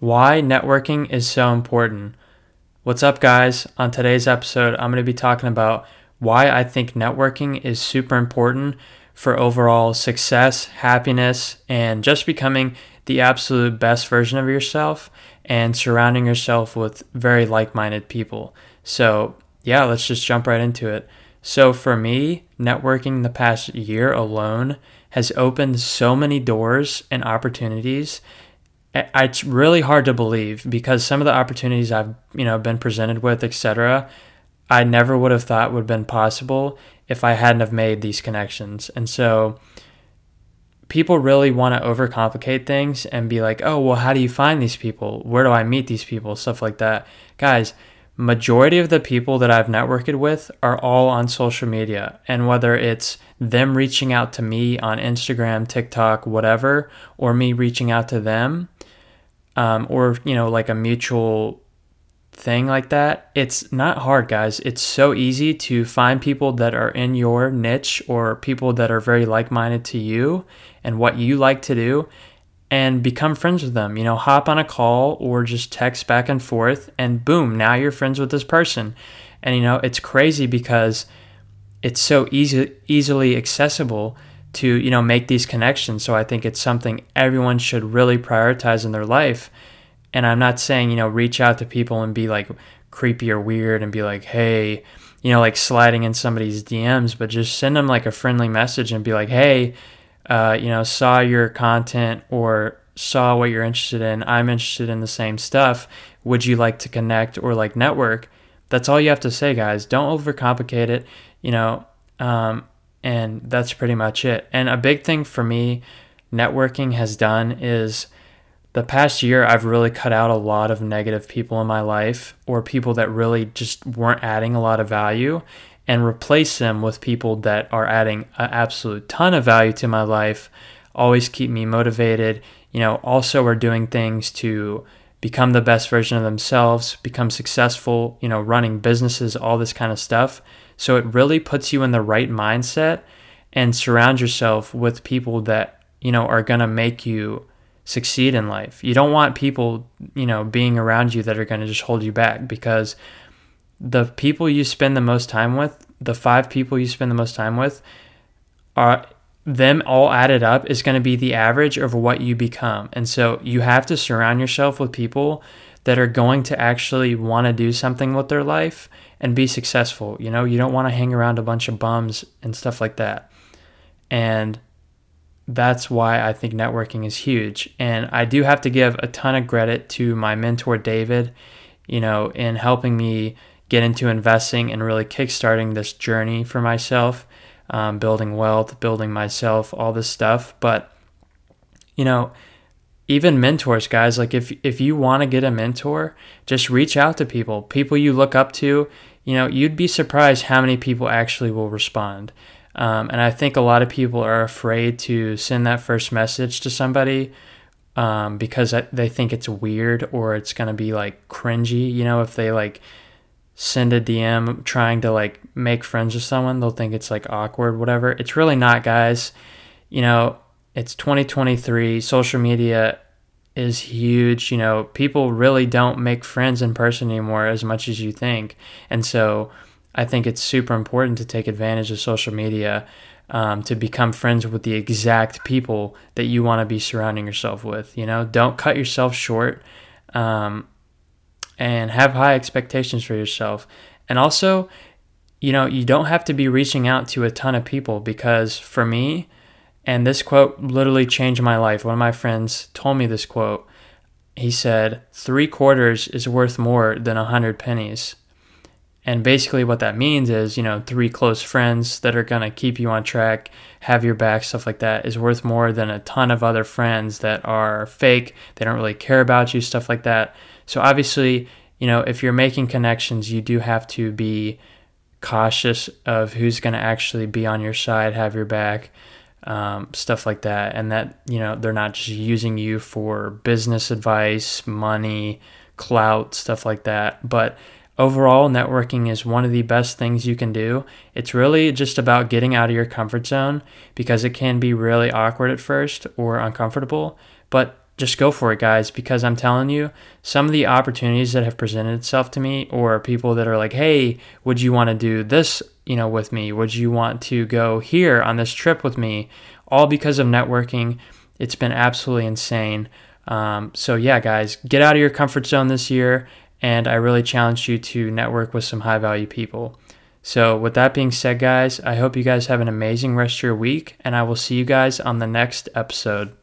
why networking is so important. What's up, guys? On today's episode, I'm going to be talking about why I think networking is super important for overall success, happiness, and just becoming the absolute best version of yourself and surrounding yourself with very like minded people. So, yeah, let's just jump right into it. So, for me, networking the past year alone has opened so many doors and opportunities it's really hard to believe because some of the opportunities I've you know been presented with, etc. I never would have thought would have been possible if I hadn't have made these connections. And so people really want to overcomplicate things and be like, "Oh, well, how do you find these people? Where do I meet these people?" stuff like that. Guys, majority of the people that I've networked with are all on social media. And whether it's them reaching out to me on Instagram, TikTok, whatever, or me reaching out to them, um, or you know like a mutual thing like that it's not hard guys. It's so easy to find people that are in your niche or people that are very like-minded to you and what you like to do and become friends with them. You know hop on a call or just text back and forth and boom now you're friends with this person. And you know it's crazy because it's so easy easily accessible to you know make these connections. So i think it's something everyone should really prioritize in their life. And i'm not saying you know reach out to people and be like creepy or weird and be like hey you know like sliding in somebody's dms but just send them like a friendly message and be like hey uh, you know saw your content or saw what you're interested in. I'm interested in the same stuff. Would you like to connect or like network? That's all you have to say guys. Don't overcomplicate it. You know um, and that's pretty much it. And a big thing for me, networking has done is the past year, I've really cut out a lot of negative people in my life or people that really just weren't adding a lot of value and replace them with people that are adding an absolute ton of value to my life, always keep me motivated, you know, also are doing things to become the best version of themselves, become successful, you know, running businesses, all this kind of stuff. So it really puts you in the right mindset and surround yourself with people that, you know, are going to make you succeed in life. You don't want people, you know, being around you that are going to just hold you back because the people you spend the most time with, the five people you spend the most time with, are them all added up is going to be the average of what you become. And so you have to surround yourself with people that are going to actually want to do something with their life and be successful. You know, you don't want to hang around a bunch of bums and stuff like that. And that's why I think networking is huge. And I do have to give a ton of credit to my mentor, David, you know, in helping me get into investing and really kickstarting this journey for myself, um, building wealth, building myself, all this stuff. But, you know, even mentors guys like if if you want to get a mentor just reach out to people people you look up to you know, you'd be surprised how many people actually will respond. Um, and I think a lot of people are afraid to send that first message to somebody um, because they think it's weird or it's going to be like cringy. You know, if they like send a DM trying to like make friends with someone, they'll think it's like awkward, whatever. It's really not, guys. You know, it's 2023. Social media is huge. You know, people really don't make friends in person anymore as much as you think. And so I think it's super important to take advantage of social media um, to become friends with the exact people that you want to be surrounding yourself with. You know, don't cut yourself short um, and have high expectations for yourself. And also, you know, you don't have to be reaching out to a ton of people because for me, and this quote literally changed my life. One of my friends told me this quote. He said, Three quarters is worth more than a hundred pennies. And basically, what that means is, you know, three close friends that are going to keep you on track, have your back, stuff like that, is worth more than a ton of other friends that are fake. They don't really care about you, stuff like that. So, obviously, you know, if you're making connections, you do have to be cautious of who's going to actually be on your side, have your back um, stuff like that, and that you know they're not just using you for business advice, money, clout, stuff like that. But overall, networking is one of the best things you can do. It's really just about getting out of your comfort zone because it can be really awkward at first or uncomfortable, but just go for it, guys, because I'm telling you, some of the opportunities that have presented itself to me, or people that are like, hey, would you want to do this, you know, with me? Would you want to go here on this trip with me? All because of networking. It's been absolutely insane. Um, so, yeah, guys, get out of your comfort zone this year. And I really challenge you to network with some high value people. So, with that being said, guys, I hope you guys have an amazing rest of your week, and I will see you guys on the next episode.